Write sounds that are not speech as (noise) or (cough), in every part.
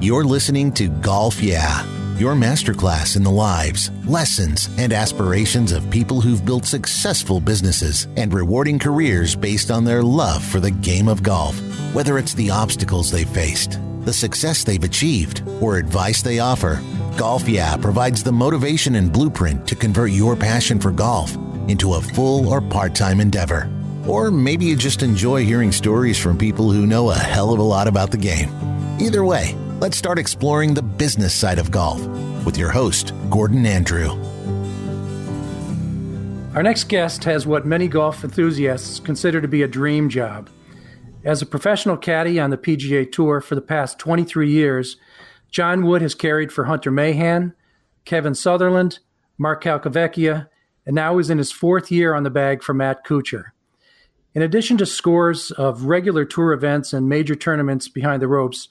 You're listening to Golf Yeah, your masterclass in the lives, lessons, and aspirations of people who've built successful businesses and rewarding careers based on their love for the game of golf. Whether it's the obstacles they faced, the success they've achieved, or advice they offer, Golf Yeah provides the motivation and blueprint to convert your passion for golf into a full or part time endeavor. Or maybe you just enjoy hearing stories from people who know a hell of a lot about the game. Either way, let's start exploring the business side of golf with your host, Gordon Andrew. Our next guest has what many golf enthusiasts consider to be a dream job. As a professional caddy on the PGA Tour for the past 23 years, John Wood has carried for Hunter Mahan, Kevin Sutherland, Mark Calcavecchia, and now is in his fourth year on the bag for Matt Kuchar. In addition to scores of regular tour events and major tournaments behind the ropes,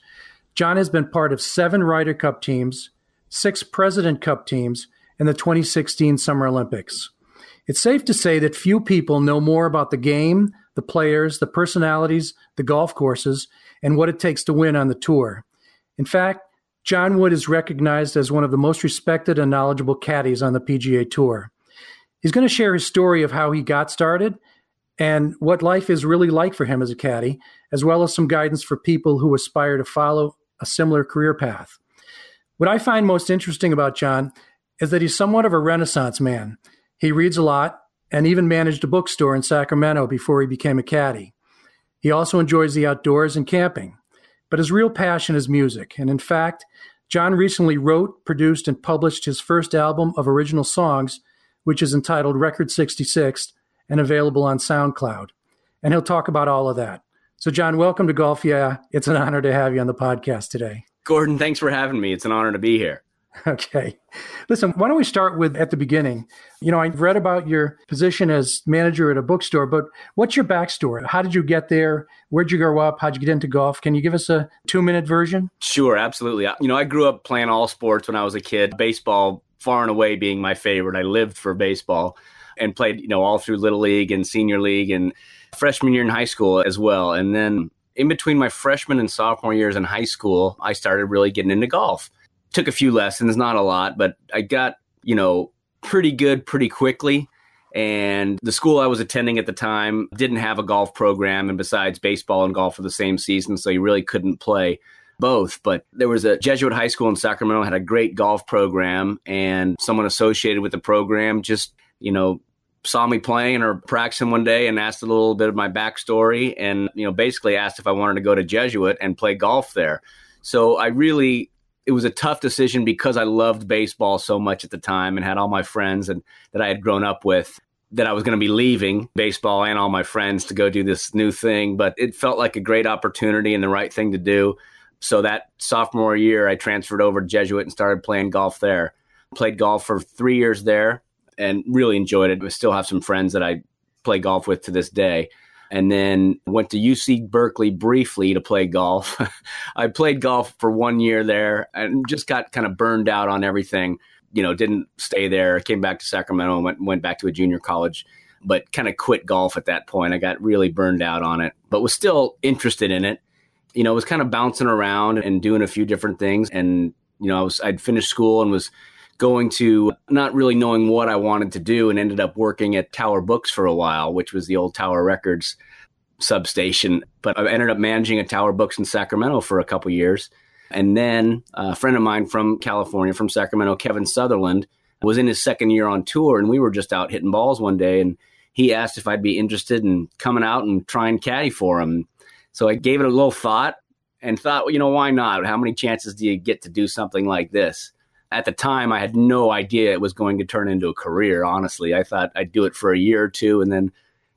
John has been part of seven Ryder Cup teams, six President Cup teams, and the 2016 Summer Olympics. It's safe to say that few people know more about the game, the players, the personalities, the golf courses, and what it takes to win on the tour. In fact, John Wood is recognized as one of the most respected and knowledgeable caddies on the PGA Tour. He's going to share his story of how he got started and what life is really like for him as a caddy, as well as some guidance for people who aspire to follow a similar career path. What I find most interesting about John is that he's somewhat of a renaissance man. He reads a lot and even managed a bookstore in Sacramento before he became a caddy. He also enjoys the outdoors and camping, but his real passion is music. And in fact, John recently wrote, produced, and published his first album of original songs, which is entitled Record 66 and available on SoundCloud. And he'll talk about all of that. So, John, welcome to Golf Yeah. It's an honor to have you on the podcast today. Gordon, thanks for having me. It's an honor to be here. (laughs) Okay. Listen, why don't we start with at the beginning? You know, I read about your position as manager at a bookstore, but what's your backstory? How did you get there? Where'd you grow up? How'd you get into golf? Can you give us a two minute version? Sure, absolutely. You know, I grew up playing all sports when I was a kid, baseball far and away being my favorite. I lived for baseball and played, you know, all through little league and senior league and freshman year in high school as well. And then in between my freshman and sophomore years in high school, I started really getting into golf. Took a few lessons, not a lot, but I got, you know, pretty good pretty quickly. And the school I was attending at the time didn't have a golf program. And besides, baseball and golf were the same season. So you really couldn't play both. But there was a Jesuit high school in Sacramento had a great golf program, and someone associated with the program just, you know, saw me playing or practicing one day and asked a little bit of my backstory and you know basically asked if I wanted to go to Jesuit and play golf there. So I really it was a tough decision because I loved baseball so much at the time and had all my friends and that I had grown up with that I was going to be leaving baseball and all my friends to go do this new thing, but it felt like a great opportunity and the right thing to do. So that sophomore year I transferred over to Jesuit and started playing golf there. Played golf for 3 years there and really enjoyed it. I still have some friends that I play golf with to this day. And then went to UC Berkeley briefly to play golf. (laughs) I played golf for one year there and just got kind of burned out on everything. You know, didn't stay there. Came back to Sacramento and went, went back to a junior college, but kind of quit golf at that point. I got really burned out on it, but was still interested in it. You know, was kind of bouncing around and doing a few different things. And, you know, I was, I'd finished school and was going to not really knowing what I wanted to do and ended up working at Tower Books for a while, which was the old Tower Records substation. But I ended up managing a Tower Books in Sacramento for a couple years. And then a friend of mine from California, from Sacramento, Kevin Sutherland, was in his second year on tour, and we were just out hitting balls one day, and he asked if I'd be interested in coming out and trying caddy for him. So I gave it a little thought and thought, well, you know, why not? How many chances do you get to do something like this? At the time I had no idea it was going to turn into a career. Honestly, I thought I'd do it for a year or two and then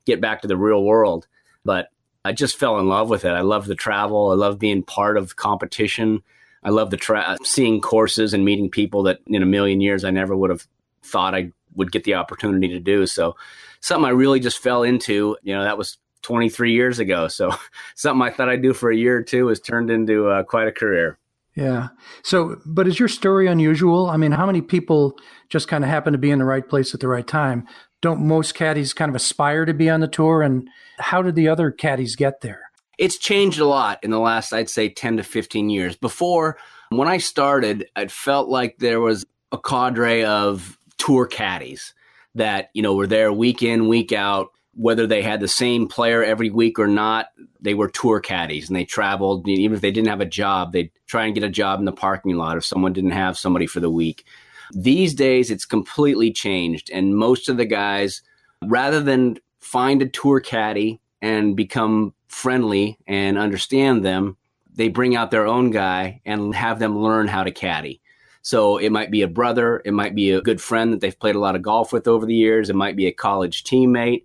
get back to the real world. But I just fell in love with it. I love the travel. I love being part of competition. I love the tra- seeing courses and meeting people that in a million years I never would have thought I would get the opportunity to do. So something I really just fell into. You know, that was 23 years ago. So (laughs) something I thought I'd do for a year or two has turned into uh, quite a career. Yeah. So, but is your story unusual? I mean, how many people just kind of happen to be in the right place at the right time? Don't most caddies kind of aspire to be on the tour? And how did the other caddies get there? It's changed a lot in the last, I'd say, 10 to 15 years. Before, when I started, it felt like there was a cadre of tour caddies that, you know, were there week in, week out. Whether they had the same player every week or not, they were tour caddies and they traveled. Even if they didn't have a job, they'd try and get a job in the parking lot if someone didn't have somebody for the week. These days, it's completely changed. And most of the guys, rather than find a tour caddy and become friendly and understand them, they bring out their own guy and have them learn how to caddy. So it might be a brother, it might be a good friend that they've played a lot of golf with over the years, it might be a college teammate,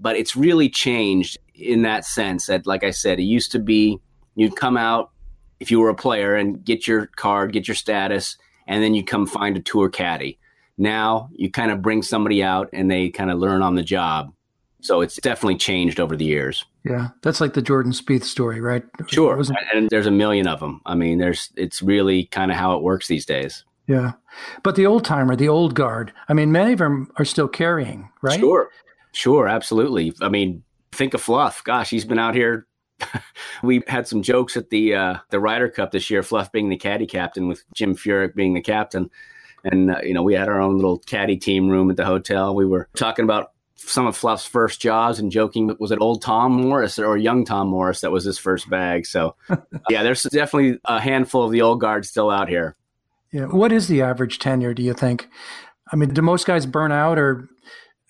but it's really changed in that sense that like I said, it used to be you'd come out if you were a player and get your card, get your status, and then you come find a tour caddy. Now you kind of bring somebody out and they kind of learn on the job. So it's definitely changed over the years. Yeah, that's like the Jordan Spieth story, right? Sure, and there's a million of them. I mean, there's it's really kind of how it works these days. Yeah, but the old timer, the old guard. I mean, many of them are still carrying, right? Sure, sure, absolutely. I mean, think of Fluff. Gosh, he's been out here. (laughs) we had some jokes at the uh, the Ryder Cup this year. Fluff being the caddy captain, with Jim Furyk being the captain, and uh, you know we had our own little caddy team room at the hotel. We were talking about some of Fluff's first jobs and joking was it old Tom Morris or young Tom Morris that was his first bag. So (laughs) yeah, there's definitely a handful of the old guard still out here. Yeah. What is the average tenure, do you think? I mean, do most guys burn out or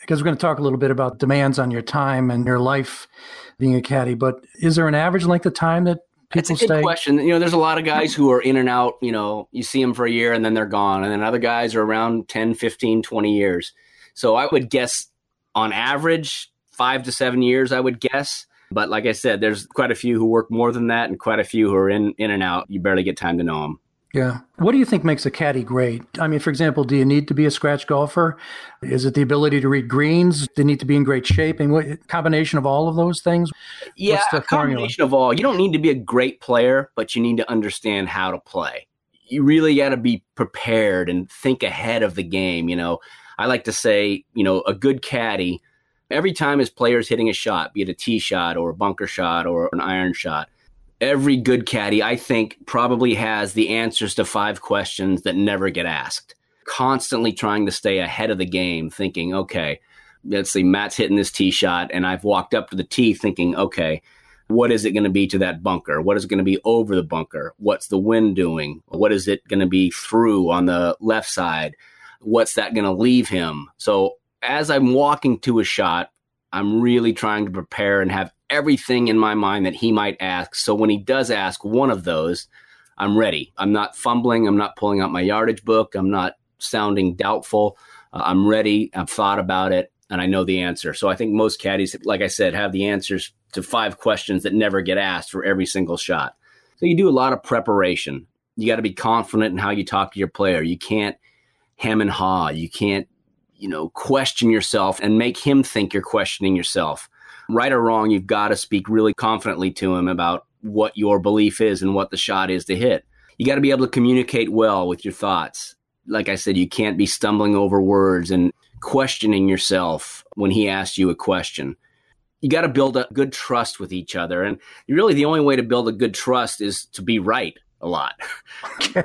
because we're going to talk a little bit about demands on your time and your life being a caddy, but is there an average length of time that people stay? That's a good stay? question. You know, there's a lot of guys who are in and out, you know, you see them for a year and then they're gone. And then other guys are around 10, 15, 20 years. So I would guess on average, five to seven years, I would guess. But like I said, there's quite a few who work more than that, and quite a few who are in in and out. You barely get time to know them. Yeah. What do you think makes a caddy great? I mean, for example, do you need to be a scratch golfer? Is it the ability to read greens? Do you need to be in great shape? And what combination of all of those things? Yeah, a combination of all. You don't need to be a great player, but you need to understand how to play. You really got to be prepared and think ahead of the game. You know, I like to say, you know, a good caddy, every time his player's hitting a shot, be it a tee shot or a bunker shot or an iron shot, every good caddy, I think, probably has the answers to five questions that never get asked. Constantly trying to stay ahead of the game, thinking, okay, let's see, Matt's hitting this tee shot, and I've walked up to the tee thinking, okay, what is it going to be to that bunker? What is it going to be over the bunker? What's the wind doing? What is it going to be through on the left side? what's that going to leave him? So as I'm walking to a shot, I'm really trying to prepare and have everything in my mind that he might ask. So when he does ask one of those, I'm ready. I'm not fumbling. I'm not pulling out my yardage book. I'm not sounding doubtful. Uh, I'm ready. I've thought about it and I know the answer. So I think most caddies, like I said, have the answers to five questions that never get asked for every single shot. So you do a lot of preparation. You got to be confident in how you talk to your player. You can't hem and haw. You can't, you know, question yourself and make him think you're questioning yourself. Right or wrong, you've got to speak really confidently to him about what your belief is and what the shot is to hit. You got to be able to communicate well with your thoughts. Like I said, you can't be stumbling over words and questioning yourself when he asks you a question. You got to build a good trust with each other. And really, the only way to build a good trust is to be right a lot. (laughs)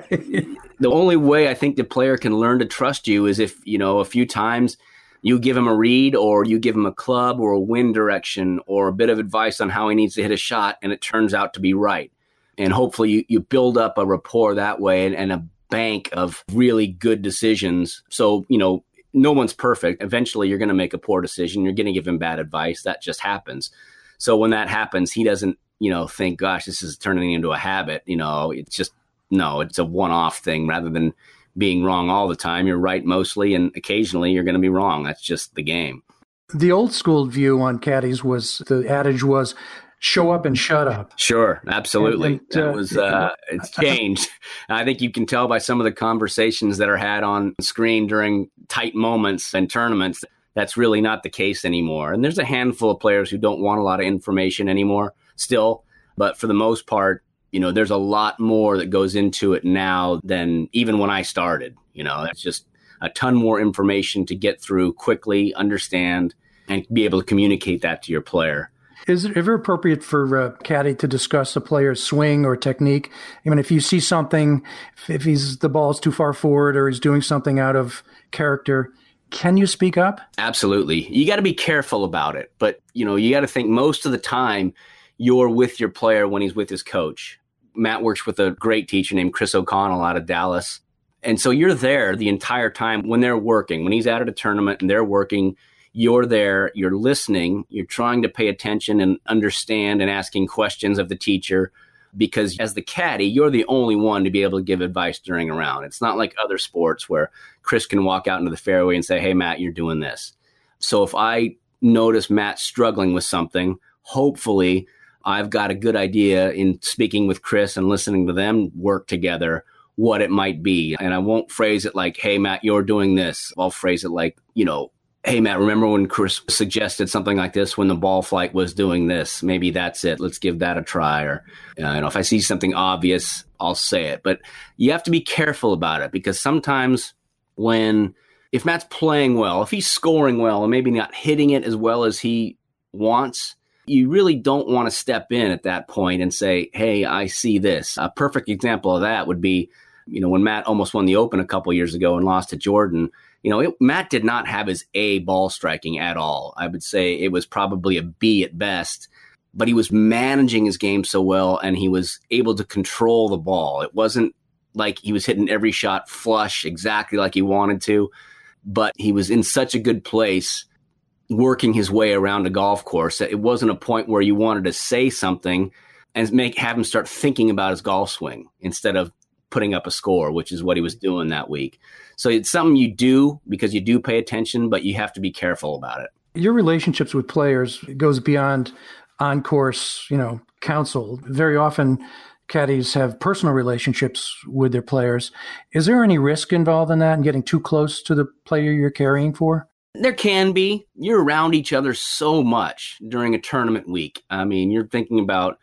The only way I think the player can learn to trust you is if, you know, a few times you give him a read or you give him a club or a wind direction or a bit of advice on how he needs to hit a shot and it turns out to be right. And hopefully you, you build up a rapport that way and, and a bank of really good decisions. So, you know, no one's perfect. Eventually you're going to make a poor decision. You're going to give him bad advice. That just happens. So when that happens, he doesn't you know, think, gosh, this is turning into a habit. You know, it's just, no, it's a one off thing rather than being wrong all the time. You're right mostly, and occasionally you're going to be wrong. That's just the game. The old school view on caddies was the adage was show up and shut up. Sure, absolutely. And, and, uh, that was uh, it's changed. I think you can tell by some of the conversations that are had on screen during tight moments and tournaments. That's really not the case anymore. And there's a handful of players who don't want a lot of information anymore still. But for the most part, you know, there's a lot more that goes into it now than even when I started. You know, it's just a ton more information to get through quickly, understand, and be able to communicate that to your player. Is it ever appropriate for uh, caddy to discuss a player's swing or technique? I mean, if you see something, if he's the ball's too far forward or he's doing something out of character, can you speak up? Absolutely. You got to be careful about it, but you know, you got to think most of the time you're with your player when he's with his coach. Matt works with a great teacher named Chris O'Connell out of Dallas. And so you're there the entire time when they're working. When he's out at a tournament and they're working, you're there, you're listening, you're trying to pay attention and understand and asking questions of the teacher because as the caddy, you're the only one to be able to give advice during a round. It's not like other sports where Chris can walk out into the fairway and say, Hey, Matt, you're doing this. So if I notice Matt struggling with something, hopefully I've got a good idea in speaking with Chris and listening to them work together what it might be. And I won't phrase it like, hey, Matt, you're doing this. I'll phrase it like, you know, hey, Matt, remember when Chris suggested something like this when the ball flight was doing this? Maybe that's it. Let's give that a try. Or, you know, if I see something obvious, I'll say it. But you have to be careful about it because sometimes when, if Matt's playing well, if he's scoring well and maybe not hitting it as well as he wants, you really don't want to step in at that point and say, Hey, I see this. A perfect example of that would be, you know, when Matt almost won the Open a couple years ago and lost to Jordan, you know, it, Matt did not have his A ball striking at all. I would say it was probably a B at best, but he was managing his game so well and he was able to control the ball. It wasn't like he was hitting every shot flush exactly like he wanted to, but he was in such a good place working his way around a golf course. It wasn't a point where you wanted to say something and make have him start thinking about his golf swing instead of putting up a score, which is what he was doing that week. So it's something you do because you do pay attention, but you have to be careful about it. Your relationships with players goes beyond on course, you know, counsel. Very often caddies have personal relationships with their players. Is there any risk involved in that and getting too close to the player you're carrying for? There can be. You're around each other so much during a tournament week. I mean, you're thinking about,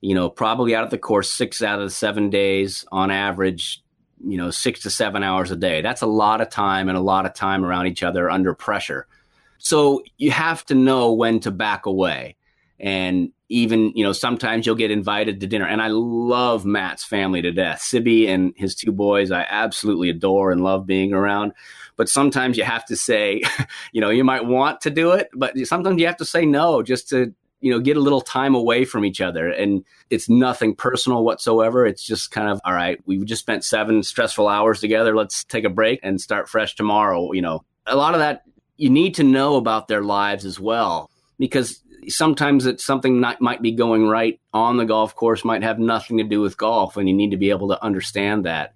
you know, probably out of the course six out of the seven days on average, you know, six to seven hours a day. That's a lot of time and a lot of time around each other under pressure. So you have to know when to back away. And even, you know, sometimes you'll get invited to dinner. And I love Matt's family to death. Sybi and his two boys, I absolutely adore and love being around. But sometimes you have to say, (laughs) you know, you might want to do it, but sometimes you have to say no just to, you know, get a little time away from each other. And it's nothing personal whatsoever. It's just kind of, all right, we've just spent seven stressful hours together. Let's take a break and start fresh tomorrow. You know, a lot of that you need to know about their lives as well because sometimes it's something not, might be going right on the golf course might have nothing to do with golf and you need to be able to understand that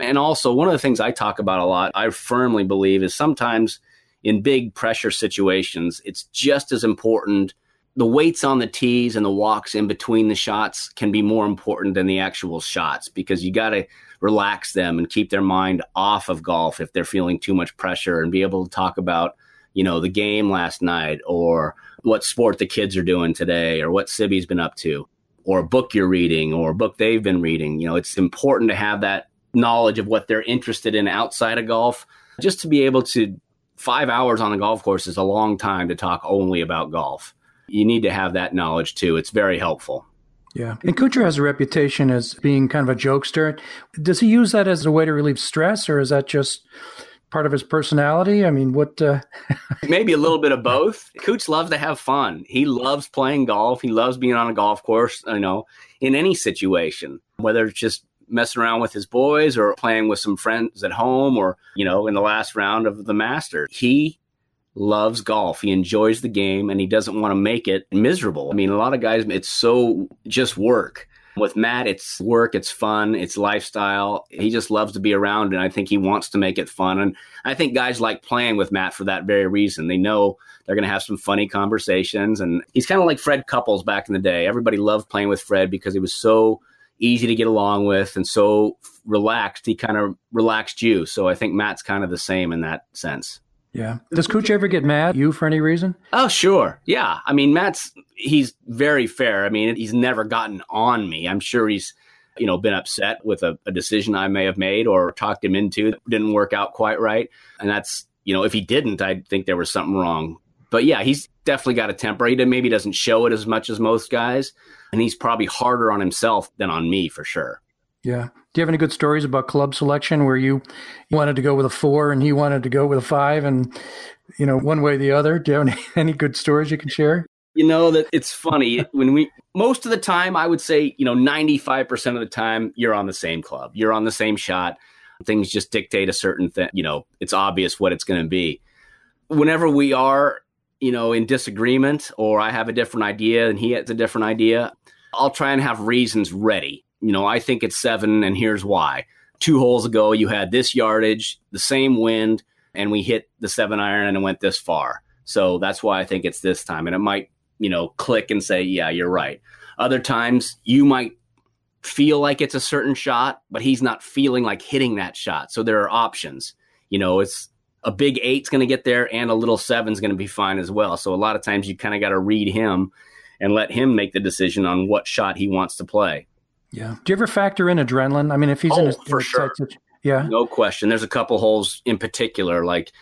and also one of the things i talk about a lot i firmly believe is sometimes in big pressure situations it's just as important the waits on the tees and the walks in between the shots can be more important than the actual shots because you got to relax them and keep their mind off of golf if they're feeling too much pressure and be able to talk about you know the game last night or what sport the kids are doing today or what Sybi's been up to or a book you're reading or a book they've been reading. You know, it's important to have that knowledge of what they're interested in outside of golf just to be able to five hours on a golf course is a long time to talk only about golf. You need to have that knowledge too. It's very helpful. Yeah. And Kuchar has a reputation as being kind of a jokester. Does he use that as a way to relieve stress or is that just part of his personality? I mean, what? Uh... (laughs) Maybe a little bit of both. Cooch loves to have fun. He loves playing golf. He loves being on a golf course. You know, in any situation, whether it's just messing around with his boys or playing with some friends at home or you know in the last round of the Masters, he loves golf. He enjoys the game and he doesn't want to make it miserable. I mean, a lot of guys, it's so just work with Matt, it's work, it's fun, it's lifestyle. He just loves to be around, and I think he wants to make it fun. And I think guys like playing with Matt for that very reason. They know they're going to have some funny conversations. And he's kind of like Fred Couples back in the day. Everybody loved playing with Fred because he was so easy to get along with and so relaxed. He kind of relaxed you. So I think Matt's kind of the same in that sense. Yeah. Does Cooch ever get mad at you for any reason? Oh, sure. Yeah. I mean, Matt's he's very fair. I mean, he's never gotten on me. I'm sure he's you know been upset with a, a decision I may have made or talked him into that didn't work out quite right. And that's you know if he didn't, I'd think there was something wrong. But yeah, he's definitely got a temper. He maybe doesn't show it as much as most guys, and he's probably harder on himself than on me for sure. Yeah. Do you have any good stories about club selection where you wanted to go with a four and he wanted to go with a five and, you know, one way or the other? Do you have (laughs) any, any good stories you can share? You know that it's funny when we most of the time I would say, you know, 95% of the time you're on the same club. You're on the same shot. Things just dictate a certain thing, you know, it's obvious what it's going to be. Whenever we are, you know, in disagreement or I have a different idea and he has a different idea, I'll try and have reasons ready. You know, I think it's 7 and here's why. Two holes ago you had this yardage, the same wind, and we hit the 7 iron and it went this far. So that's why I think it's this time and it might you know, click and say, yeah, you're right. Other times you might feel like it's a certain shot, but he's not feeling like hitting that shot. So there are options. You know, it's a big eight's going to get there and a little seven's going to be fine as well. So a lot of times you kind of got to read him and let him make the decision on what shot he wants to play. Yeah. Do you ever factor in adrenaline? I mean, if he's oh, in a, for in a sure. yeah. No question. There's a couple holes in particular, like,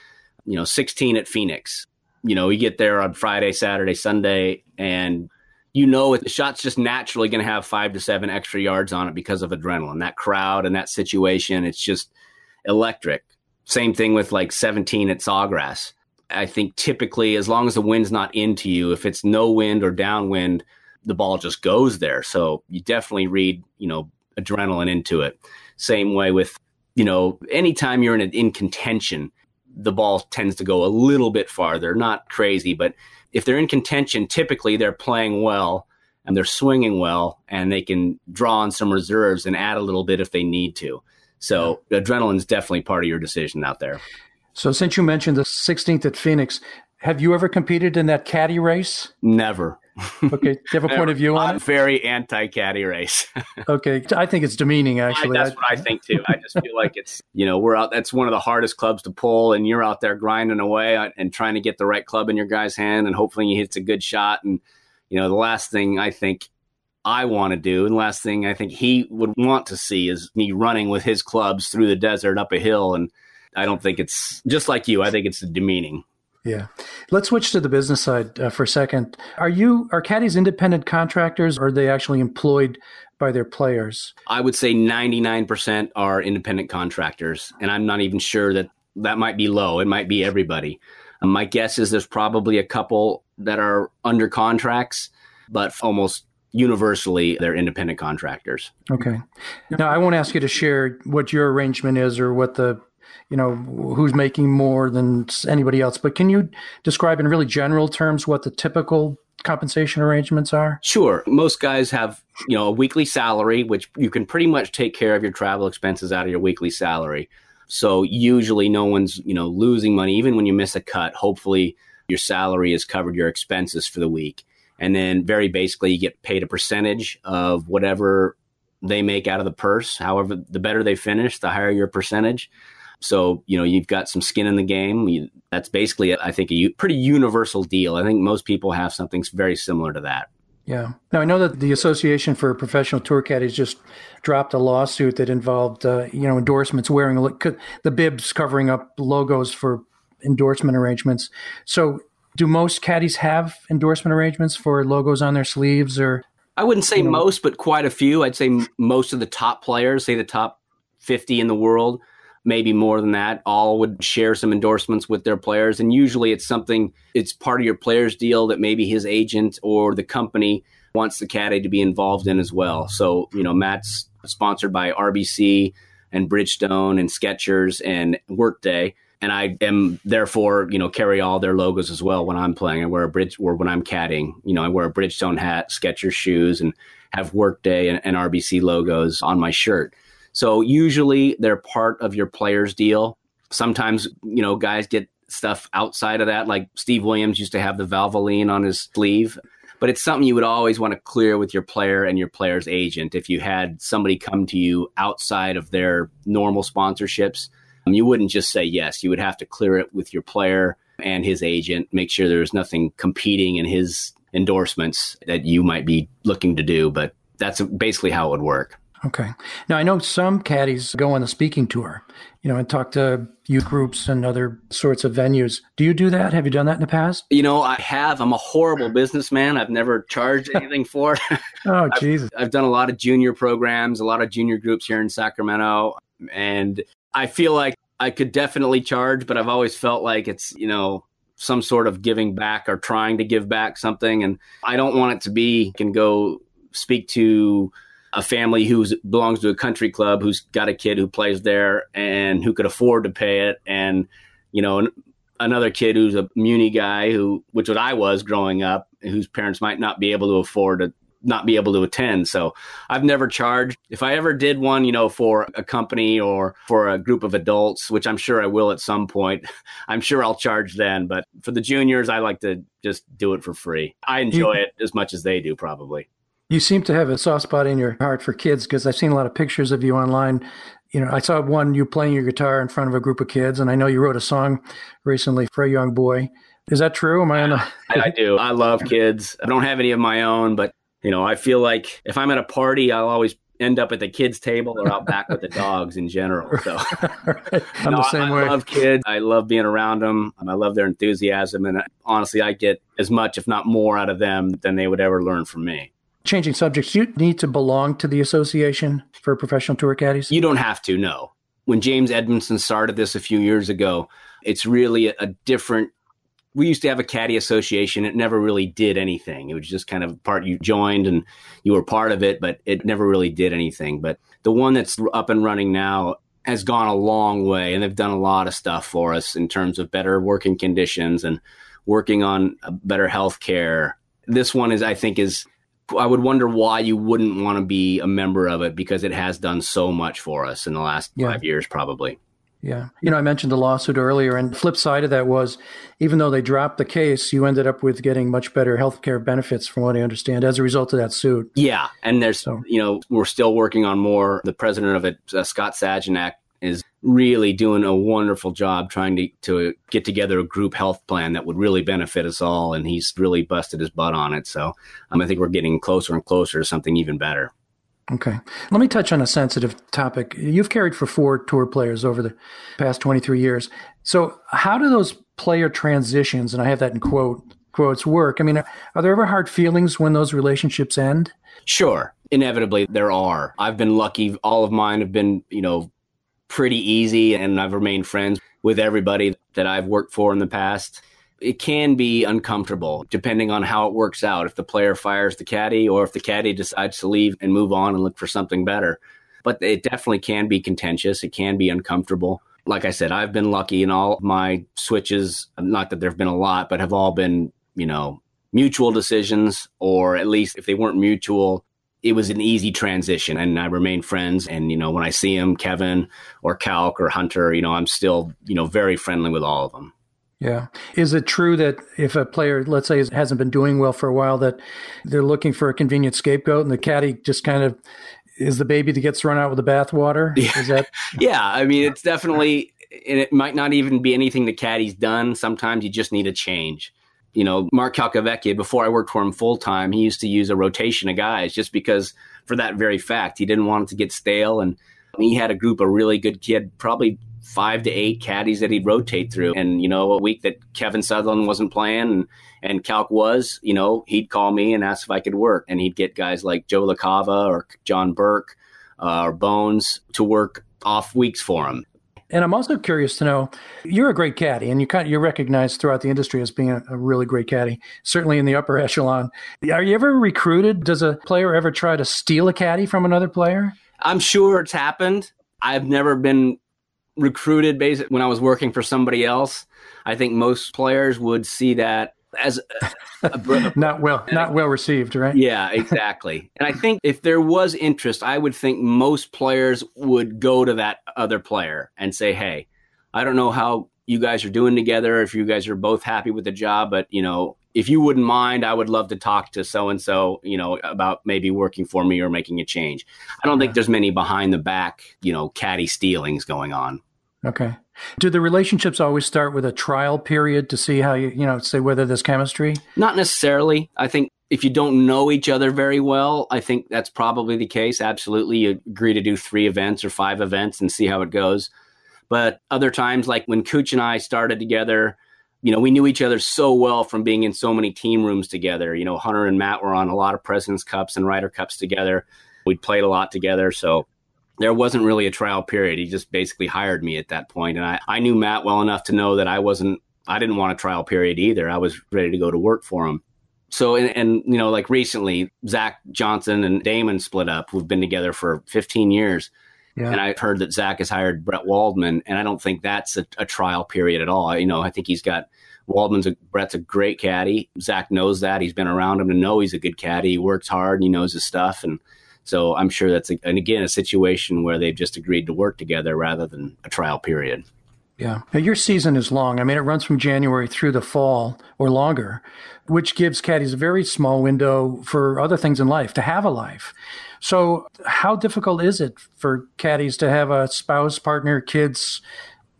you know, 16 at Phoenix you know, you get there on Friday, Saturday, Sunday, and you know the shot's just naturally going to have five to seven extra yards on it because of adrenaline. That crowd and that situation, it's just electric. Same thing with like 17 at Sawgrass. I think typically, as long as the wind's not into you, if it's no wind or downwind, the ball just goes there. So you definitely read, you know, adrenaline into it. Same way with, you know, anytime you're in, a, in contention, the ball tends to go a little bit farther, not crazy, but if they're in contention, typically they're playing well and they're swinging well and they can draw on some reserves and add a little bit if they need to. So adrenaline is definitely part of your decision out there. So since you mentioned the 16th at Phoenix, have you ever competed in that caddy race? Never (laughs) okay, do you have a point of view on I'm it? Very anti caddy race. (laughs) okay, I think it's demeaning. Actually, I, that's what I think too. I just feel like it's you know we're out. That's one of the hardest clubs to pull, and you're out there grinding away and trying to get the right club in your guy's hand, and hopefully he hits a good shot. And you know the last thing I think I want to do, and the last thing I think he would want to see is me running with his clubs through the desert up a hill. And I don't think it's just like you. I think it's demeaning. Yeah. Let's switch to the business side uh, for a second. Are you are caddies independent contractors or are they actually employed by their players? I would say 99% are independent contractors and I'm not even sure that that might be low. It might be everybody. Um, my guess is there's probably a couple that are under contracts, but almost universally they're independent contractors. Okay. Now I won't ask you to share what your arrangement is or what the you know who's making more than anybody else but can you describe in really general terms what the typical compensation arrangements are? Sure. Most guys have you know a weekly salary which you can pretty much take care of your travel expenses out of your weekly salary. So usually no one's you know losing money. Even when you miss a cut hopefully your salary has covered your expenses for the week and then very basically you get paid a percentage of whatever they make out of the purse however the better they finish the higher your percentage so, you know, you've got some skin in the game. You, that's basically, I think, a pretty universal deal. I think most people have something very similar to that. Yeah. Now, I know that the Association for Professional Tour Caddies just dropped a lawsuit that involved, uh, you know, endorsements wearing the bibs covering up logos for endorsement arrangements. So, do most caddies have endorsement arrangements for logos on their sleeves or? I wouldn't say you know, most, but quite a few. I'd say most of the top players, say the top 50 in the world, maybe more than that, all would share some endorsements with their players. And usually it's something, it's part of your player's deal that maybe his agent or the company wants the caddy to be involved in as well. So, you know, Matt's sponsored by RBC and Bridgestone and Skechers and Workday. And I am therefore, you know, carry all their logos as well when I'm playing. I wear a bridge or when I'm caddying, you know, I wear a Bridgestone hat, Skechers shoes, and have Workday and, and RBC logos on my shirt. So usually they're part of your player's deal. Sometimes, you know, guys get stuff outside of that. Like Steve Williams used to have the Valvoline on his sleeve. But it's something you would always want to clear with your player and your player's agent. If you had somebody come to you outside of their normal sponsorships, you wouldn't just say yes. You would have to clear it with your player and his agent, make sure there's nothing competing in his endorsements that you might be looking to do. But that's basically how it would work. Okay. Now I know some caddies go on the speaking tour, you know, and talk to youth groups and other sorts of venues. Do you do that? Have you done that in the past? You know, I have. I'm a horrible businessman. I've never charged (laughs) anything for it. oh, (laughs) Jesus. I've, I've done a lot of junior programs, a lot of junior groups here in Sacramento, and I feel like I could definitely charge, but I've always felt like it's, you know, some sort of giving back or trying to give back something. And I don't want it to be can go speak to a family who belongs to a country club who's got a kid who plays there and who could afford to pay it, and you know another kid who's a muni guy who, which what I was growing up, whose parents might not be able to afford to not be able to attend. So I've never charged. If I ever did one, you know, for a company or for a group of adults, which I'm sure I will at some point, (laughs) I'm sure I'll charge then. But for the juniors, I like to just do it for free. I enjoy it as much as they do, probably. You seem to have a soft spot in your heart for kids because I've seen a lot of pictures of you online. You know, I saw one you playing your guitar in front of a group of kids, and I know you wrote a song recently for a young boy. Is that true? Am I on the- (laughs) I do. I love kids. I don't have any of my own, but you know, I feel like if I'm at a party, I'll always end up at the kids' table or out back with the dogs in general. So (laughs) right. (laughs) I'm no, the same I, way. I love kids. I love being around them. I love their enthusiasm, and uh, honestly, I get as much, if not more, out of them than they would ever learn from me changing subjects, you need to belong to the association for professional tour caddies? You don't have to, no. When James Edmondson started this a few years ago, it's really a, a different we used to have a caddy association. It never really did anything. It was just kind of part you joined and you were part of it, but it never really did anything. But the one that's up and running now has gone a long way and they've done a lot of stuff for us in terms of better working conditions and working on better health care. This one is, I think, is I would wonder why you wouldn't want to be a member of it because it has done so much for us in the last yeah. five years, probably. Yeah. You know, I mentioned the lawsuit earlier, and the flip side of that was even though they dropped the case, you ended up with getting much better health care benefits, from what I understand, as a result of that suit. Yeah. And there's, so. you know, we're still working on more. The president of it, uh, Scott Sajtinac, is really doing a wonderful job trying to, to get together a group health plan that would really benefit us all. And he's really busted his butt on it. So um, I think we're getting closer and closer to something even better. Okay. Let me touch on a sensitive topic. You've carried for four tour players over the past 23 years. So, how do those player transitions, and I have that in quote, quotes, work? I mean, are there ever hard feelings when those relationships end? Sure. Inevitably, there are. I've been lucky. All of mine have been, you know, pretty easy, and I've remained friends with everybody that I've worked for in the past. It can be uncomfortable depending on how it works out. If the player fires the caddy or if the caddy decides to leave and move on and look for something better. But it definitely can be contentious. It can be uncomfortable. Like I said, I've been lucky in all my switches, not that there have been a lot, but have all been, you know, mutual decisions, or at least if they weren't mutual, it was an easy transition and I remain friends. And, you know, when I see him, Kevin or Calc or Hunter, you know, I'm still, you know, very friendly with all of them. Yeah. Is it true that if a player, let's say, hasn't been doing well for a while, that they're looking for a convenient scapegoat and the caddy just kind of is the baby that gets run out with the bathwater? Yeah. Is that? (laughs) yeah. I mean, it's definitely, and it might not even be anything the caddy's done. Sometimes you just need a change you know, Mark Calcavecchia, before I worked for him full time, he used to use a rotation of guys just because for that very fact. He didn't want it to get stale. And he had a group of really good kid, probably five to eight caddies that he'd rotate through. And, you know, a week that Kevin Sutherland wasn't playing and, and Calc was, you know, he'd call me and ask if I could work. And he'd get guys like Joe LaCava or John Burke uh, or Bones to work off weeks for him. And I'm also curious to know, you're a great caddy, and you kind of, you're recognized throughout the industry as being a, a, really great caddy, certainly in the upper echelon. Are you ever recruited? Does a player ever try to steal a caddy from another player? I'm sure it's happened. I've never been recruited basically when I was working for somebody else. I think most players would see that as a, a, (laughs) not well not well received right yeah exactly (laughs) and i think if there was interest i would think most players would go to that other player and say hey i don't know how you guys are doing together if you guys are both happy with the job but you know if you wouldn't mind i would love to talk to so and so you know about maybe working for me or making a change i don't think there's many behind the back you know caddy stealings going on okay do the relationships always start with a trial period to see how you, you know, say whether there's chemistry? Not necessarily. I think if you don't know each other very well, I think that's probably the case. Absolutely. You agree to do three events or five events and see how it goes. But other times, like when Cooch and I started together, you know, we knew each other so well from being in so many team rooms together. You know, Hunter and Matt were on a lot of President's Cups and Ryder Cups together. We'd played a lot together. So there wasn't really a trial period. He just basically hired me at that point. And I, I knew Matt well enough to know that I wasn't, I didn't want a trial period either. I was ready to go to work for him. So, and, and you know, like recently, Zach Johnson and Damon split up. We've been together for 15 years. Yeah. And I've heard that Zach has hired Brett Waldman, and I don't think that's a, a, trial period at all. You know, I think he's got Waldman's a, Brett's a great caddy. Zach knows that. He's been around him to know he's a good caddy. He works hard and he knows his stuff. And so I'm sure that's, a, and again, a situation where they've just agreed to work together rather than a trial period. Yeah. Now, your season is long. I mean, it runs from January through the fall or longer, which gives caddies a very small window for other things in life, to have a life. So, how difficult is it for caddies to have a spouse, partner, kids,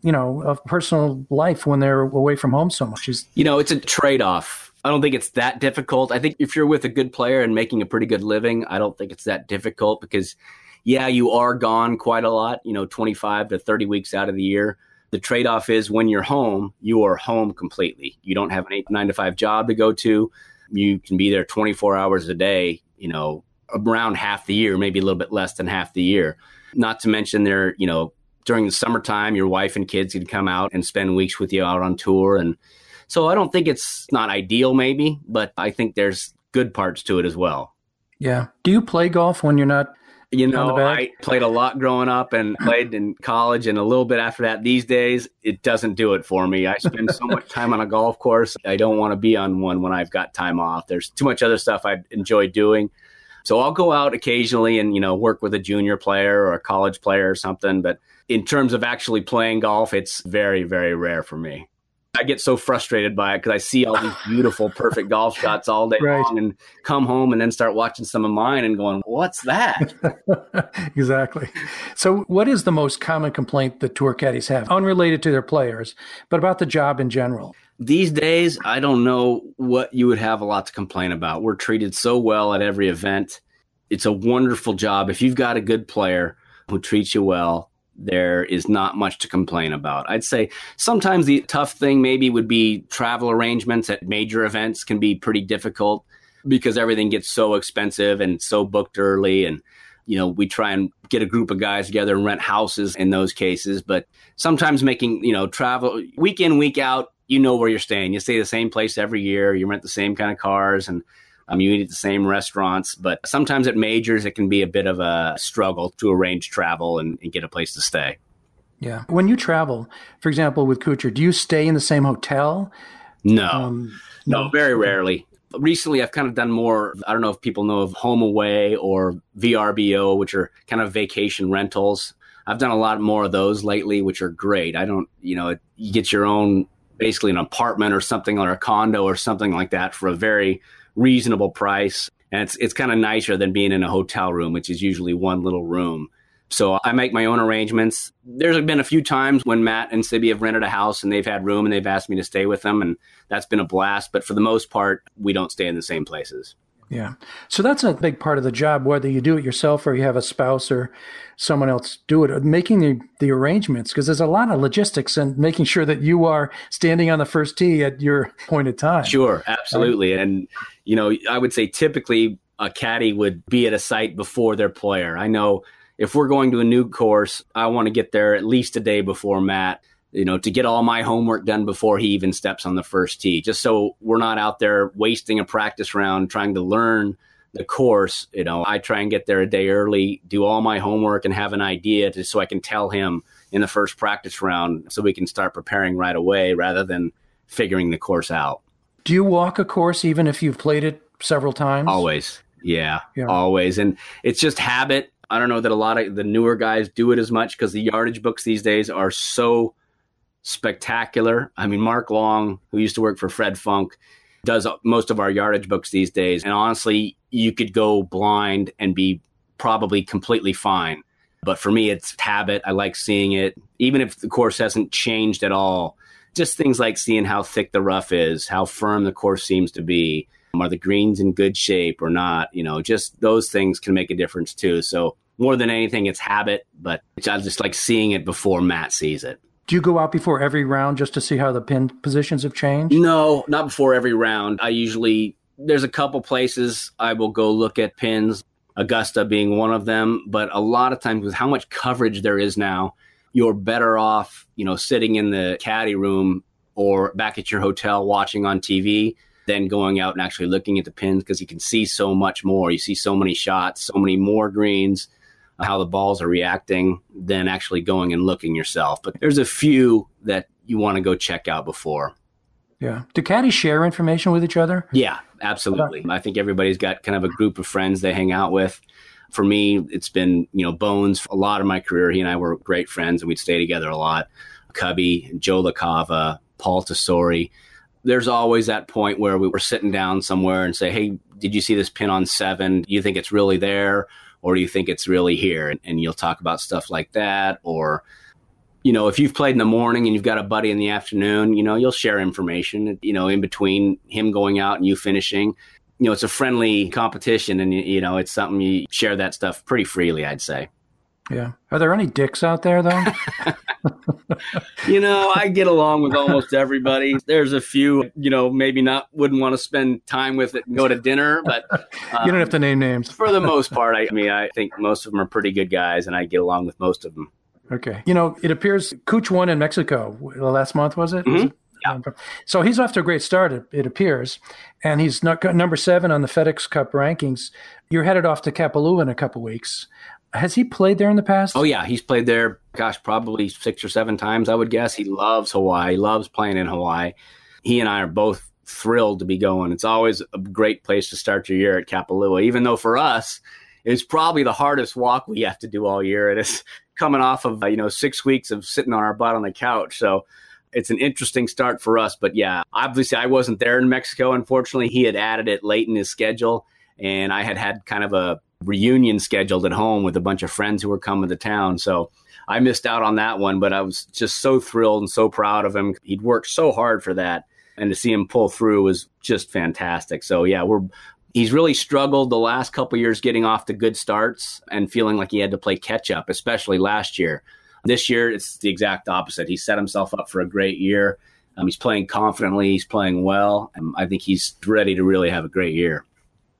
you know, a personal life when they're away from home so much? Is you know, it's a trade off. I don't think it's that difficult. I think if you're with a good player and making a pretty good living, I don't think it's that difficult because, yeah, you are gone quite a lot. You know, 25 to 30 weeks out of the year. The trade off is when you're home, you are home completely. You don't have an eight, nine to five job to go to. You can be there 24 hours a day, you know, around half the year, maybe a little bit less than half the year. Not to mention there, you know, during the summertime, your wife and kids can come out and spend weeks with you out on tour. And so I don't think it's not ideal, maybe, but I think there's good parts to it as well. Yeah. Do you play golf when you're not? You know, I played a lot growing up and (laughs) played in college and a little bit after that. These days, it doesn't do it for me. I spend so much time on a golf course. I don't want to be on one when I've got time off. There's too much other stuff I enjoy doing. So I'll go out occasionally and, you know, work with a junior player or a college player or something. But in terms of actually playing golf, it's very, very rare for me. I get so frustrated by it because I see all these beautiful, perfect golf (laughs) shots all day right. long and come home and then start watching some of mine and going, what's that? (laughs) exactly. So, what is the most common complaint that tour caddies have, unrelated to their players, but about the job in general? These days, I don't know what you would have a lot to complain about. We're treated so well at every event. It's a wonderful job. If you've got a good player who treats you well, there is not much to complain about. I'd say sometimes the tough thing maybe would be travel arrangements at major events can be pretty difficult because everything gets so expensive and so booked early and you know we try and get a group of guys together and rent houses in those cases but sometimes making you know travel week in week out you know where you're staying. You stay the same place every year. You rent the same kind of cars and um, you eat at the same restaurants. But sometimes at majors, it can be a bit of a struggle to arrange travel and, and get a place to stay. Yeah. When you travel, for example, with Kuchar, do you stay in the same hotel? No, um, no, no, very rarely. Recently, I've kind of done more. I don't know if people know of HomeAway or VRBO, which are kind of vacation rentals. I've done a lot more of those lately, which are great. I don't, you know, you get your own basically an apartment or something or a condo or something like that for a very reasonable price. And it's it's kind of nicer than being in a hotel room, which is usually one little room. So I make my own arrangements. There's been a few times when Matt and Sybi have rented a house and they've had room and they've asked me to stay with them, and that's been a blast. But for the most part, we don't stay in the same places. Yeah. So that's a big part of the job, whether you do it yourself or you have a spouse or someone else do it, making the, the arrangements, because there's a lot of logistics and making sure that you are standing on the first tee at your point of time. Sure, absolutely. Right? And, you know, I would say typically a caddy would be at a site before their player. I know if we're going to a new course, I want to get there at least a day before Matt you know, to get all my homework done before he even steps on the first tee, just so we're not out there wasting a practice round trying to learn the course. You know, I try and get there a day early, do all my homework, and have an idea to, so I can tell him in the first practice round so we can start preparing right away rather than figuring the course out. Do you walk a course even if you've played it several times? Always. Yeah, yeah. always. And it's just habit. I don't know that a lot of the newer guys do it as much because the yardage books these days are so spectacular. I mean, Mark Long, who used to work for Fred Funk, does most of our yardage books these days. And honestly, you could go blind and be probably completely fine. But for me, it's habit. I like seeing it. Even if the course hasn't changed at all, just things like seeing how thick the rough is, how firm the course seems to be, are the greens in good shape or not? You know, just those things can make a difference too. So more than anything, it's habit, but I just like seeing it before Matt sees it. Do you go out before every round just to see how the pin positions have changed? No, not before every round. I usually there's a couple places I will go look at pins, Augusta being one of them, but a lot of times with how much coverage there is now, you're better off, you know, sitting in the caddy room or back at your hotel watching on TV than going out and actually looking at the pins because you can see so much more. You see so many shots, so many more greens, how the balls are reacting than actually going and looking yourself. But there's a few that you want to go check out before. Yeah. Do caddies share information with each other? Yeah, absolutely. I think everybody's got kind of a group of friends they hang out with. For me, it's been, you know, Bones a lot of my career. He and I were great friends and we'd stay together a lot. Cubby, Joe LaCava, Paul Tesori there's always that point where we were sitting down somewhere and say, Hey, did you see this pin on seven? Do you think it's really there? Or do you think it's really here? And, and, you'll talk about stuff like that. Or, you know, if you've played in the morning and you've got a buddy in the afternoon, you know, you'll share information, you know, in between him going out and you finishing. You know, it's a friendly competition and, you know, it's something you share that stuff pretty freely, I'd say. Yeah. Are there any dicks out there though? (laughs) (laughs) you know, I get along with almost everybody. There's a few, you know, maybe not wouldn't want to spend time with it and go to dinner, but um, (laughs) you don't have to name names. for the most part, I, I mean, I think most of them are pretty good guys, and I get along with most of them. Okay. You know, it appears Cooch won in Mexico last month, was it? Mm-hmm. Was it? Yeah. So he's off to a great start, it, it appears, and he's not, number seven on the FedEx Cup rankings. You're headed off to Kapalua in a couple weeks. Has he played there in the past? Oh yeah, he's played there. Gosh, probably six or seven times. I would guess. He loves Hawaii. He loves playing in Hawaii. He and I are both thrilled to be going. It's always a great place to start your year at Kapalua. Even though for us, it's probably the hardest walk we have to do all year. It is coming off of you know six weeks of sitting on our butt on the couch. So it's an interesting start for us. But yeah, obviously I wasn't there in Mexico. Unfortunately, he had added it late in his schedule, and I had had kind of a reunion scheduled at home with a bunch of friends who were coming to town. So I missed out on that one, but I was just so thrilled and so proud of him. He'd worked so hard for that. And to see him pull through was just fantastic. So yeah, we're he's really struggled the last couple years getting off to good starts and feeling like he had to play catch up, especially last year. This year, it's the exact opposite. He set himself up for a great year. Um, he's playing confidently. He's playing well. And I think he's ready to really have a great year.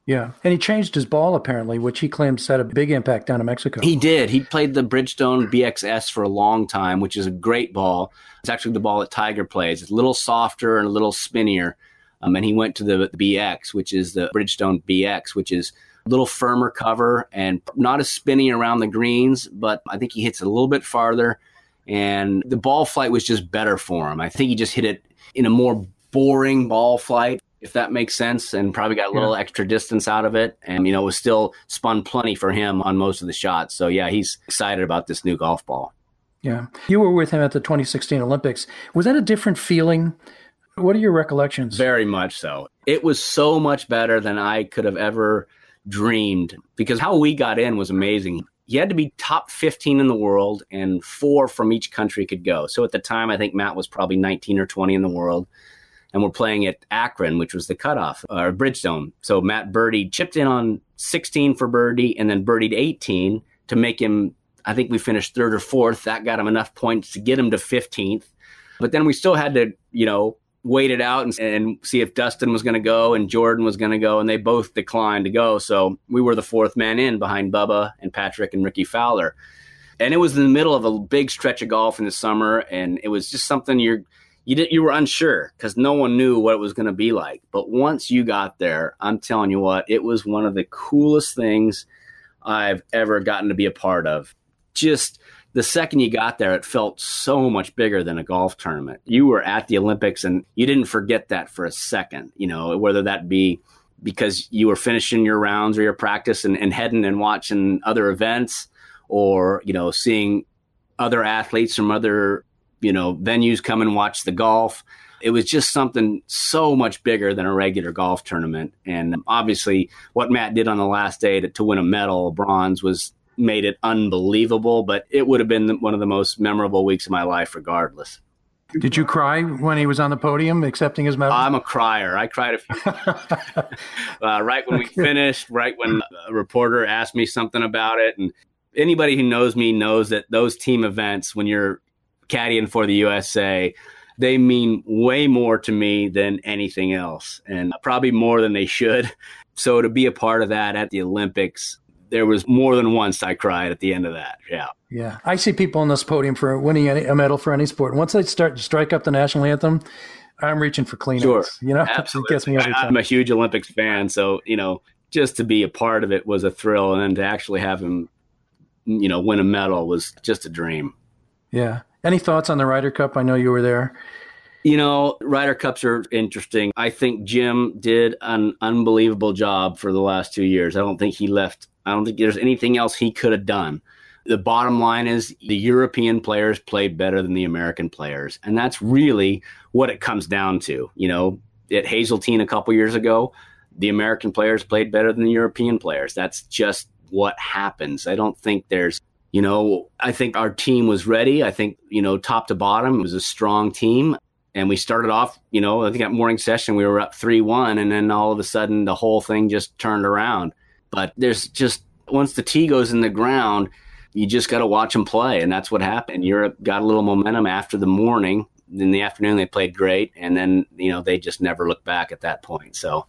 Yeah, and he changed his ball apparently, which he claims had a big impact down in Mexico. He did. He played the Bridgestone BXS for a long time, which is a great ball. It's actually the ball that Tiger plays. It's a little softer and a little spinnier. Um, and he went to the, the BX, which is the Bridgestone BX, which is a little firmer cover and not as spinny around the greens, but I think he hits it a little bit farther. And the ball flight was just better for him. I think he just hit it in a more boring ball flight if that makes sense, and probably got a little yeah. extra distance out of it. And, you know, it was still spun plenty for him on most of the shots. So, yeah, he's excited about this new golf ball. Yeah. You were with him at the 2016 Olympics. Was that a different feeling? What are your recollections? Very much so. It was so much better than I could have ever dreamed because how we got in was amazing. You had to be top 15 in the world, and four from each country could go. So at the time, I think Matt was probably 19 or 20 in the world and we're playing at Akron, which was the cutoff, or Bridgestone. So Matt Birdie chipped in on 16 for birdie and then birdied 18 to make him, I think we finished third or fourth. That got him enough points to get him to 15th. But then we still had to, you know, wait it out and, and see if Dustin was going to go and Jordan was going to go, and they both declined to go. So we were the fourth man in behind Bubba and Patrick and Rickie Fowler. And it was in the middle of a big stretch of golf in the summer, and it was just something you're – you did, you were unsure because no one knew what it was going to be like. But once you got there, I'm telling you what, it was one of the coolest things I've ever gotten to be a part of. Just the second you got there, it felt so much bigger than a golf tournament. You were at the Olympics and you didn't forget that for a second, you know, whether that be because you were finishing your rounds or your practice and, and heading and watching other events or, you know, seeing other athletes from other you know, venues come and watch the golf. It was just something so much bigger than a regular golf tournament. And obviously, what Matt did on the last day to, to win a medal, a bronze, was made it unbelievable. But it would have been one of the most memorable weeks of my life, regardless. Did you cry when he was on the podium accepting his medal? I'm a crier. I cried a few (laughs) uh, right when we finished, right when a reporter asked me something about it. And anybody who knows me knows that those team events, when you're caddying for the USA, they mean way more to me than anything else, and probably more than they should. (laughs) So to be a part of that at the Olympics, there was more than once I cried at the end of that. Yeah. Yeah. I see people on this podium for winning a medal for any sport. Once they start to strike up the national anthem, I'm reaching for Kleenex. Sure. You know, Absolutely. (laughs) it gets me every time. I'm a huge Olympics fan. So, you know, just to be a part of it was a thrill. And then to actually have him, you know, win a medal was just a dream. Yeah. Any thoughts on the Ryder Cup? I know you were there. You know, Ryder Cups are interesting. I think Jim did an unbelievable job for the last two years. I don't think he left, I don't think there's anything else he could have done. The bottom line is the European players played better than the American players. And that's really what it comes down to. You know, at Hazeltine a couple years ago, the American players played better than the European players. That's just what happens. I don't think there's you know, I think our team was ready. I think, you know, top to bottom, it was a strong team. And we started off, you know, I think at morning session we were up 3 1, and then all of a sudden the whole thing just turned around. But there's just, once the tee goes in the ground, you just got to watch them play. And that's what happened. Europe got a little momentum after the morning. In the afternoon, they played great. And then, you know, they just never looked back at that point. So,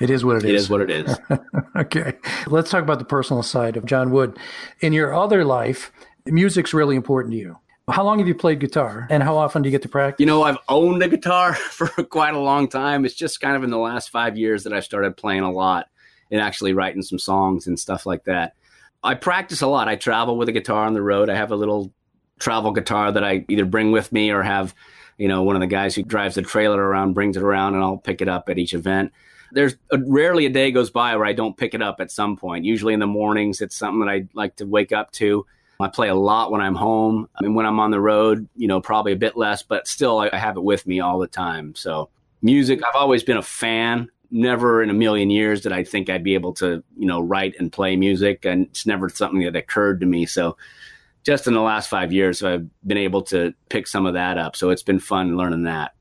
it is what it is. It is what it is. (laughs) okay. Let's talk about the personal side of John Wood. In your other life, music's really important to you. How long have you played guitar and how often do you get to practice? You know, I've owned a guitar (laughs) for quite a long time. It's just kind of in the last five years that I started playing a lot and actually writing some songs and stuff like that. I practice a lot. I travel with a guitar on the road. I have a little travel guitar that I either bring with me or have, you know, one of the guys who drives the trailer around brings it around and I'll pick it up at each event. There's a, rarely a day goes by where I don't pick it up at some point. Usually in the mornings, it's something that I like to wake up to I play a lot when I'm home. I mean, when I'm on the road, you know, probably a bit less, but still, I, I have it with me all the time. So, music, I've always been a fan. Never in a million years did I think I'd be able to, you know, write and play music. And it's never something that occurred to me. So, just in the last five years, I've been able to pick some of that up. So, it's been fun learning that.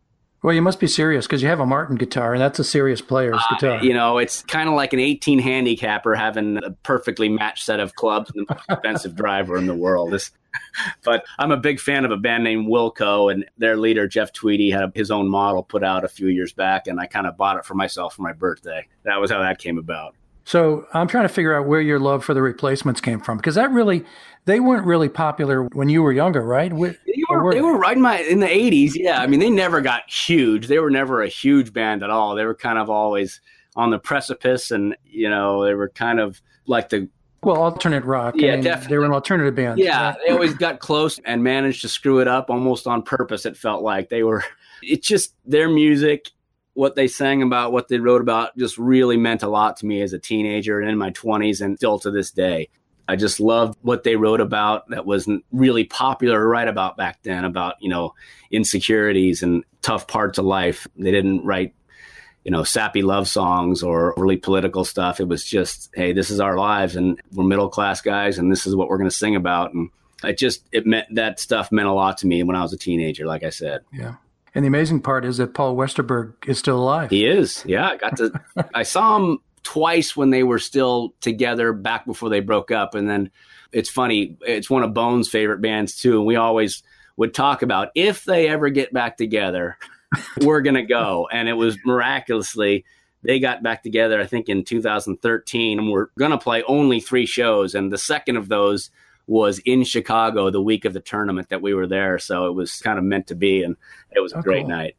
Well, you must be serious because you have a Martin guitar, and that's a serious player's uh, guitar. You know, it's kind of like an 18 handicapper having a perfectly matched set of clubs and the most expensive (laughs) driver in the world. It's, (laughs) but I'm a big fan of a band named Wilco, and their leader, Jeff Tweedy, had his own model put out a few years back, and I kind of bought it for myself for my birthday. That was how that came about. So I'm trying to figure out where your love for the replacements came from because that really they weren't really popular when you were younger, right? They were, were they? they were right in my in the '80s. Yeah, I mean they never got huge. They were never a huge band at all. They were kind of always on the precipice, and you know they were kind of like the well, alternate rock. Yeah, I mean, definitely. They were an alternative band. Yeah, they always got close and managed to screw it up almost on purpose. It felt like they were. It's just their music what they sang about, what they wrote about, just really meant a lot to me as a teenager and in my 20s and still to this day. I just loved what they wrote about that wasn't really popular to write about back then about, you know, insecurities and tough parts of life. They didn't write, you know, sappy love songs or really political stuff. It was just, hey, this is our lives and we're middle class guys and this is what we're going to sing about. And it just, it meant that stuff meant a lot to me when I was a teenager, like I said. Yeah. And the amazing part is that Paul Westerberg is still alive. He is. Yeah, I got to. (laughs) I saw him twice when they were still together back before they broke up, and then it's funny. It's one of Bones' favorite bands too, and we always would talk about if they ever get back together, (laughs) we're gonna go. And it was miraculously they got back together. I think in 2013, and we're gonna play only three shows, and the second of those was in Chicago the week of the tournament that we were there. So it was kind of meant to be, and it was a oh, great cool. night.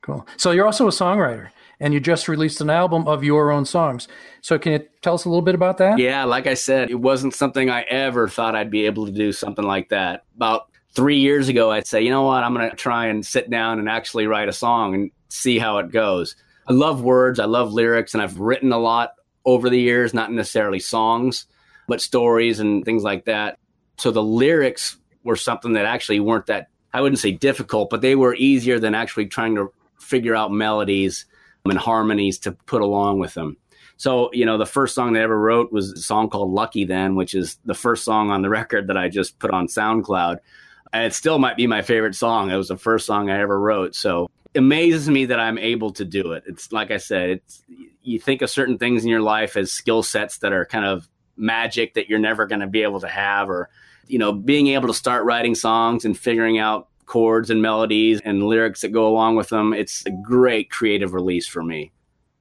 Cool. So you're also a songwriter, and you just released an album of your own songs. So can you tell us a little bit about that? Yeah, like I said, it wasn't something I ever thought I'd be able to do something like that. About three years ago, I'd say, you know what, I'm going to try and sit down and actually write a song and see how it goes. I love words, I love lyrics, and I've written a lot over the years, not necessarily songs but stories and things like that. So the lyrics were something that actually weren't that, I wouldn't say difficult, but they were easier than actually trying to figure out melodies and harmonies to put along with them. So, you know, the first song I ever wrote was a song called Lucky Then, which is the first song on the (laughs) record that I just put on SoundCloud. And it still might be my favorite song. It was the first song I ever wrote. So it amazes me that I'm able to do it. It's like I said, it's you think of certain things in your life as skill sets that are kind of magic that you're never going to be able to have or you know, being able to start writing songs and figuring out chords and melodies and lyrics that go along with them, it's a great creative release for me.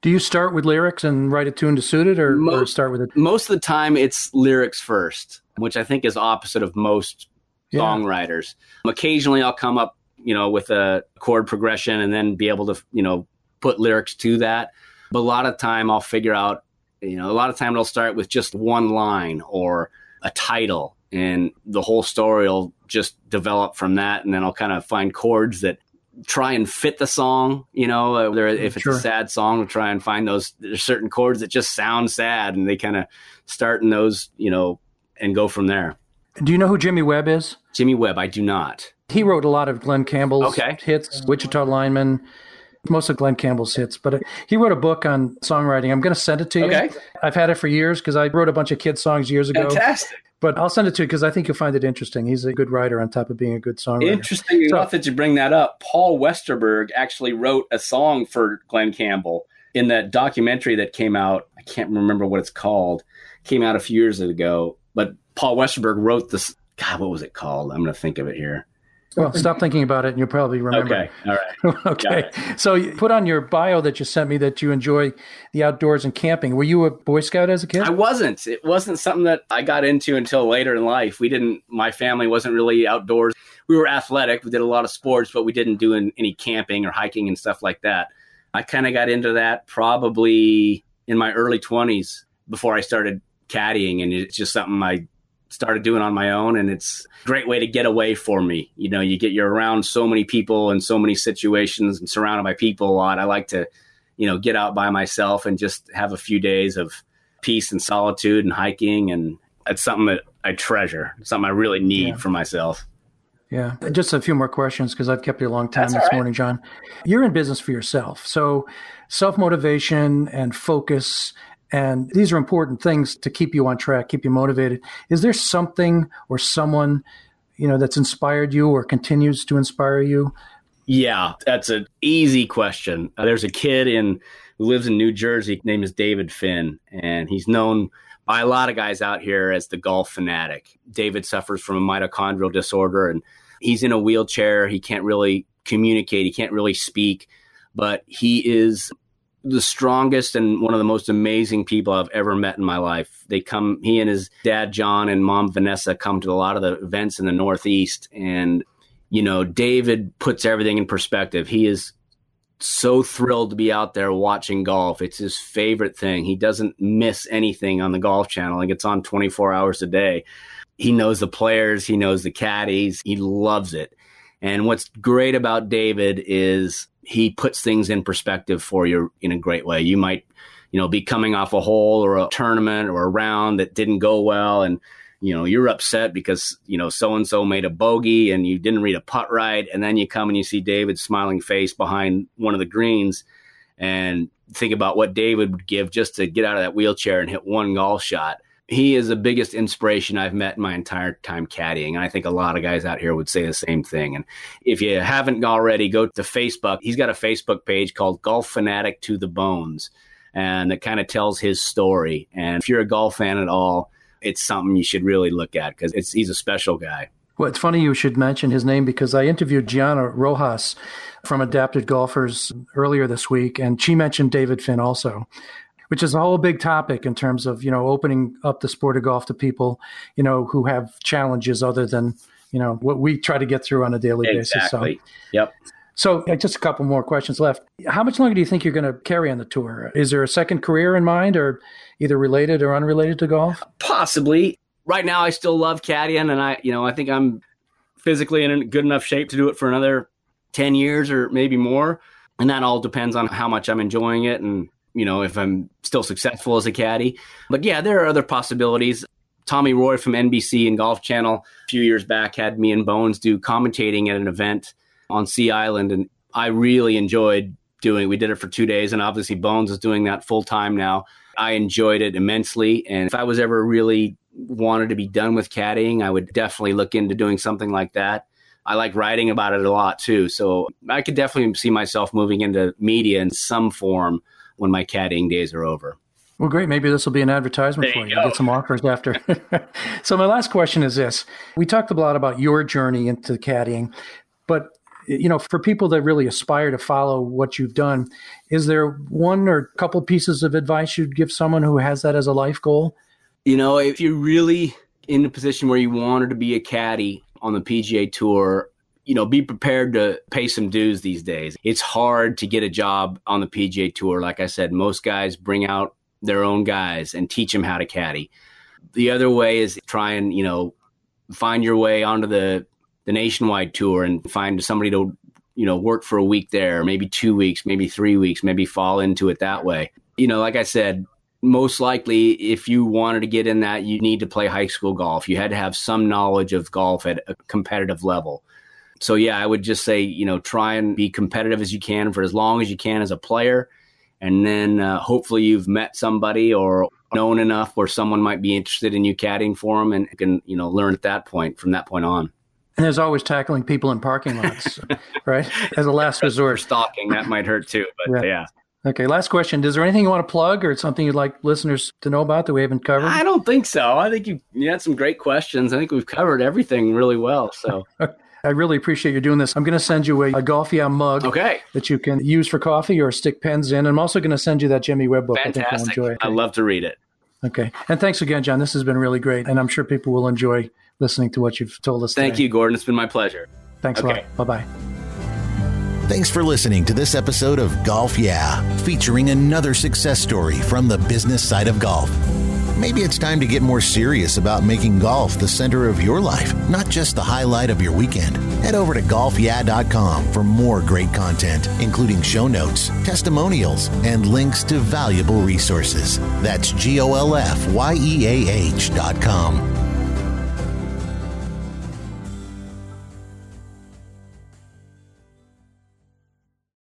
Do you start with lyrics and write a tune to suit it, or, most, or start with it? Most of the time, it's lyrics first, which I think is opposite of most yeah. songwriters. Occasionally, I'll come up, you know, with a chord progression and then be able to, you know, put lyrics to that. But a lot of time, I'll figure out, you know, a lot of time it'll start with just one line or a title and the whole story will just develop from that and then i'll kind of find chords that try and fit the song you know uh, if it's sure. a sad song we'll try and find those there's certain chords that just sound sad and they kind of start in those you know and go from there do you know who jimmy webb is jimmy webb i do not he wrote a lot of glen campbell's okay. hits wichita lineman most of Glen Campbell's hits, but he wrote a book on songwriting. I'm going to send it to you. Okay. I've had it for years because I wrote a bunch of kids' songs years ago. Fantastic. But I'll send it to you because I think you'll find it interesting. He's a good writer on top of being a good songwriter. Interesting so, enough that you bring that up. Paul Westerberg actually wrote a song for Glen Campbell in that documentary that came out. I can't remember what it's called. Came out a few years ago. But Paul Westerberg wrote this. God, what was it called? I'm going to think of it here. Well, stop thinking about it and you'll probably remember. Okay. All right. (laughs) okay. So you put on your bio that you sent me that you enjoy the outdoors and camping. Were you a Boy Scout as a kid? I wasn't. It wasn't something that I got into until later in life. We didn't, my family wasn't really outdoors. We were athletic. We did a lot of sports, but we didn't do any camping or hiking and stuff like that. I kind of got into that probably in my early 20s before I started caddying. And it's just something I started doing on my own and it's a great way to get away for me. You know you get you're around so many people and so many situations and surrounded by people a lot. I like to you know get out by myself and just have a few days of peace and solitude and hiking and it's something that i treasure something i really need yeah. for myself. Yeah. Just a few more questions because i've kept you a long time That's this right. morning john. You're in business for yourself. So self-motivation and focus and these are important things to keep you on track, keep you motivated. Is there something or someone, you know, that's inspired you or continues to inspire you? Yeah, that's an easy question. Uh, there's a kid in who lives in New Jersey. name is David Finn, and he's known by a lot of guys out here as the golf fanatic. David suffers from a mitochondrial disorder, and he's in a wheelchair. He can't really communicate. He can't really speak, but he is the strongest and one of the most amazing people I've ever met in my life. They come, he and his dad, John, and mom, Vanessa, come to a lot of the events in the Northeast. And, you know, David puts everything in perspective. He is so thrilled to be out there watching golf. It's his favorite thing. He doesn't miss anything on the golf channel. Like it's on 24 hours a day. He knows the players, he knows the caddies, he loves it. And what's great about David is he puts things in perspective for you in a great way. You might, you know, be coming off a hole or a tournament or a round that didn't go well and you know, you're upset because, you know, so and so made a bogey and you didn't read a putt right. And then you come and you see David's smiling face behind one of the greens and think about what David would give just to get out of that wheelchair and hit one golf shot he is the biggest inspiration I've met in my entire time caddying. And I think a lot of guys out here would say the same thing. And if you haven't already, go to Facebook. He's got a Facebook page called Golf Fanatic to the Bones. And it kind of tells his story. And if you're a golf fan at all, it's something you should really look at because it's he's a special guy. Well, it's funny you should mention his name because I interviewed Gianna Rojas from Adapted Golfers earlier this week, and she mentioned David Finn also which is a whole big topic in terms of you know opening up the sport of golf to people you know who have challenges other than you know what we try to get through on a daily exactly. basis. So, yep. So, just a couple more questions left. How much longer do you think you're going to carry on the tour? Is there a second career in mind, or either related or unrelated to golf? Possibly. Right now, I still love caddying, and I, you know, I think I'm physically in good enough shape to do it for another ten years or maybe more. And that all depends on how much I'm enjoying it and you know, if I'm still successful as a caddy. But yeah, there are other possibilities. Tommy Roy from NBC and Golf Channel a few years back had me and Bones do commentating at an event on Sea Island, and I really enjoyed doing. We did it for two days, and obviously Bones is doing that full time now. I enjoyed it immensely, and if I was ever really wanted to be done with caddying, I would definitely look into doing something like that. I like writing about it a lot too. So I could definitely see myself moving into media in some form when my caddying days are over. Well, great. Maybe this will be an advertisement there for you. you. Get some offers after. (laughs) so, my last question is this: We talked a lot about your journey into caddying, but you know, for people that really aspire to follow what you've done, is there one or a couple pieces of advice you'd give someone who has that as a life goal? You know, if you're really in a position where you wanted to be a caddy on the PGA Tour, you know, be prepared to pay some dues these days. It's hard to get a job on the PGA Tour. Like I said, most guys bring out their own guys and teach them how to caddy. The other way is try and, you know, find your way onto the the nationwide tour and find somebody to, you know, work for a week there, maybe 2 weeks, maybe 3 weeks, maybe fall into it that way. You know, like I said, most likely if you wanted to get in that you need to play high school golf. You had to have some knowledge of golf at a competitive level. So yeah, I would just say, you know, try and be competitive as you can for as long as you can as a player and then uh, hopefully you've met somebody or known enough where someone might be interested in you caddying for them and can you know learn at that point from that point on and there's always tackling people in parking lots (laughs) right as a last resort stalking that might hurt too but yeah. yeah. Okay, last question. Is there anything you want to plug or something you'd like listeners to know about that we haven't covered? I don't think so. I think you, you had some great questions. I think we've covered everything really well. So (laughs) I really appreciate you doing this. I'm going to send you a, a Golf Yeah mug okay. that you can use for coffee or stick pens in. I'm also going to send you that Jimmy Webb book. Fantastic. I think you'll enjoy it. I love to read it. Okay. And thanks again, John. This has been really great. And I'm sure people will enjoy listening to what you've told us Thank today. you, Gordon. It's been my pleasure. Thanks okay. a lot. Bye bye. Thanks for listening to this episode of Golf Yeah, featuring another success story from the business side of golf. Maybe it's time to get more serious about making golf the center of your life, not just the highlight of your weekend. Head over to golfyeah.com for more great content, including show notes, testimonials, and links to valuable resources. That's G O L F Y E A H.com.